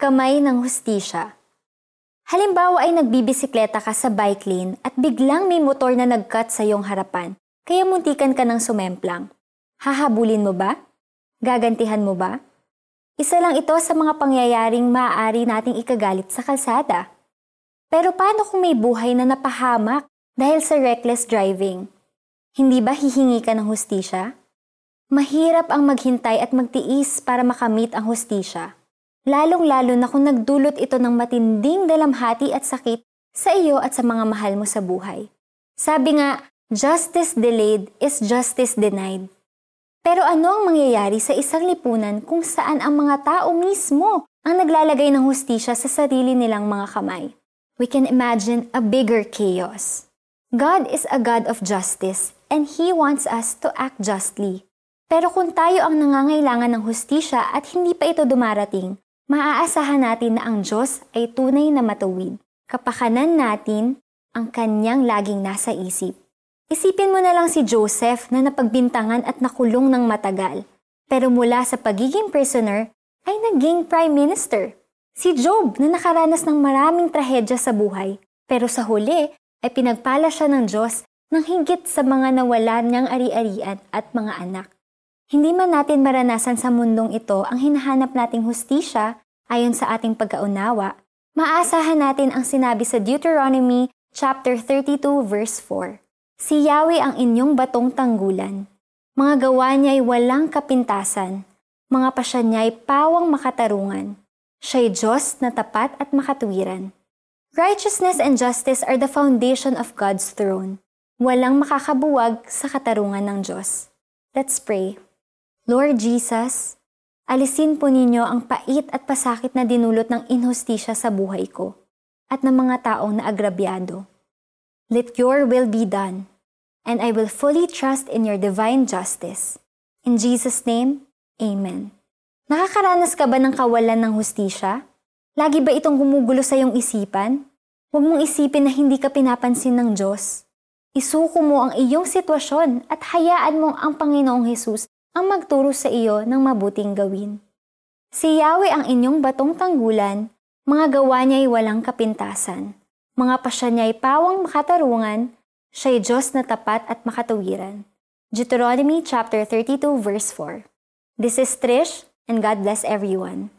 Kamay ng hustisya. Halimbawa ay nagbibisikleta ka sa bike lane at biglang may motor na nag-cut sa iyong harapan, kaya muntikan ka ng sumemplang. Hahabulin mo ba? Gagantihan mo ba? Isa lang ito sa mga pangyayaring maaari nating ikagalit sa kalsada. Pero paano kung may buhay na napahamak dahil sa reckless driving? Hindi ba hihingi ka ng hustisya? Mahirap ang maghintay at magtiis para makamit ang hustisya lalong-lalo na kung nagdulot ito ng matinding dalamhati at sakit sa iyo at sa mga mahal mo sa buhay. Sabi nga, justice delayed is justice denied. Pero ano ang mangyayari sa isang lipunan kung saan ang mga tao mismo ang naglalagay ng hustisya sa sarili nilang mga kamay? We can imagine a bigger chaos. God is a God of justice and He wants us to act justly. Pero kung tayo ang nangangailangan ng hustisya at hindi pa ito dumarating, maaasahan natin na ang Diyos ay tunay na matuwid. Kapakanan natin ang kanyang laging nasa isip. Isipin mo na lang si Joseph na napagbintangan at nakulong ng matagal. Pero mula sa pagiging prisoner, ay naging prime minister. Si Job na nakaranas ng maraming trahedya sa buhay, pero sa huli ay pinagpala siya ng Diyos ng higit sa mga nawalan niyang ari-arian at mga anak. Hindi man natin maranasan sa mundong ito ang hinahanap nating hustisya ayon sa ating pagkaunawa, maasahan natin ang sinabi sa Deuteronomy chapter 32 verse 4. Si Yahweh ang inyong batong tanggulan. Mga gawa niya ay walang kapintasan. Mga pasya niya ay pawang makatarungan. Siya'y Diyos na tapat at makatuwiran. Righteousness and justice are the foundation of God's throne. Walang makakabuwag sa katarungan ng Diyos. Let's pray. Lord Jesus, alisin po ninyo ang pait at pasakit na dinulot ng inhustisya sa buhay ko at ng mga taong naagrabyado. Let your will be done, and I will fully trust in your divine justice. In Jesus' name, Amen. Nakakaranas ka ba ng kawalan ng hustisya? Lagi ba itong gumugulo sa iyong isipan? Huwag mong isipin na hindi ka pinapansin ng Diyos. Isuko mo ang iyong sitwasyon at hayaan mo ang Panginoong Hesus ang magturo sa iyo ng mabuting gawin. Si Yahweh ang inyong batong tanggulan, mga gawa niya ay walang kapintasan. Mga pasya niya ay pawang makatarungan, siya'y Diyos na tapat at makatawiran. Deuteronomy chapter 32 verse 4. This is Trish and God bless everyone.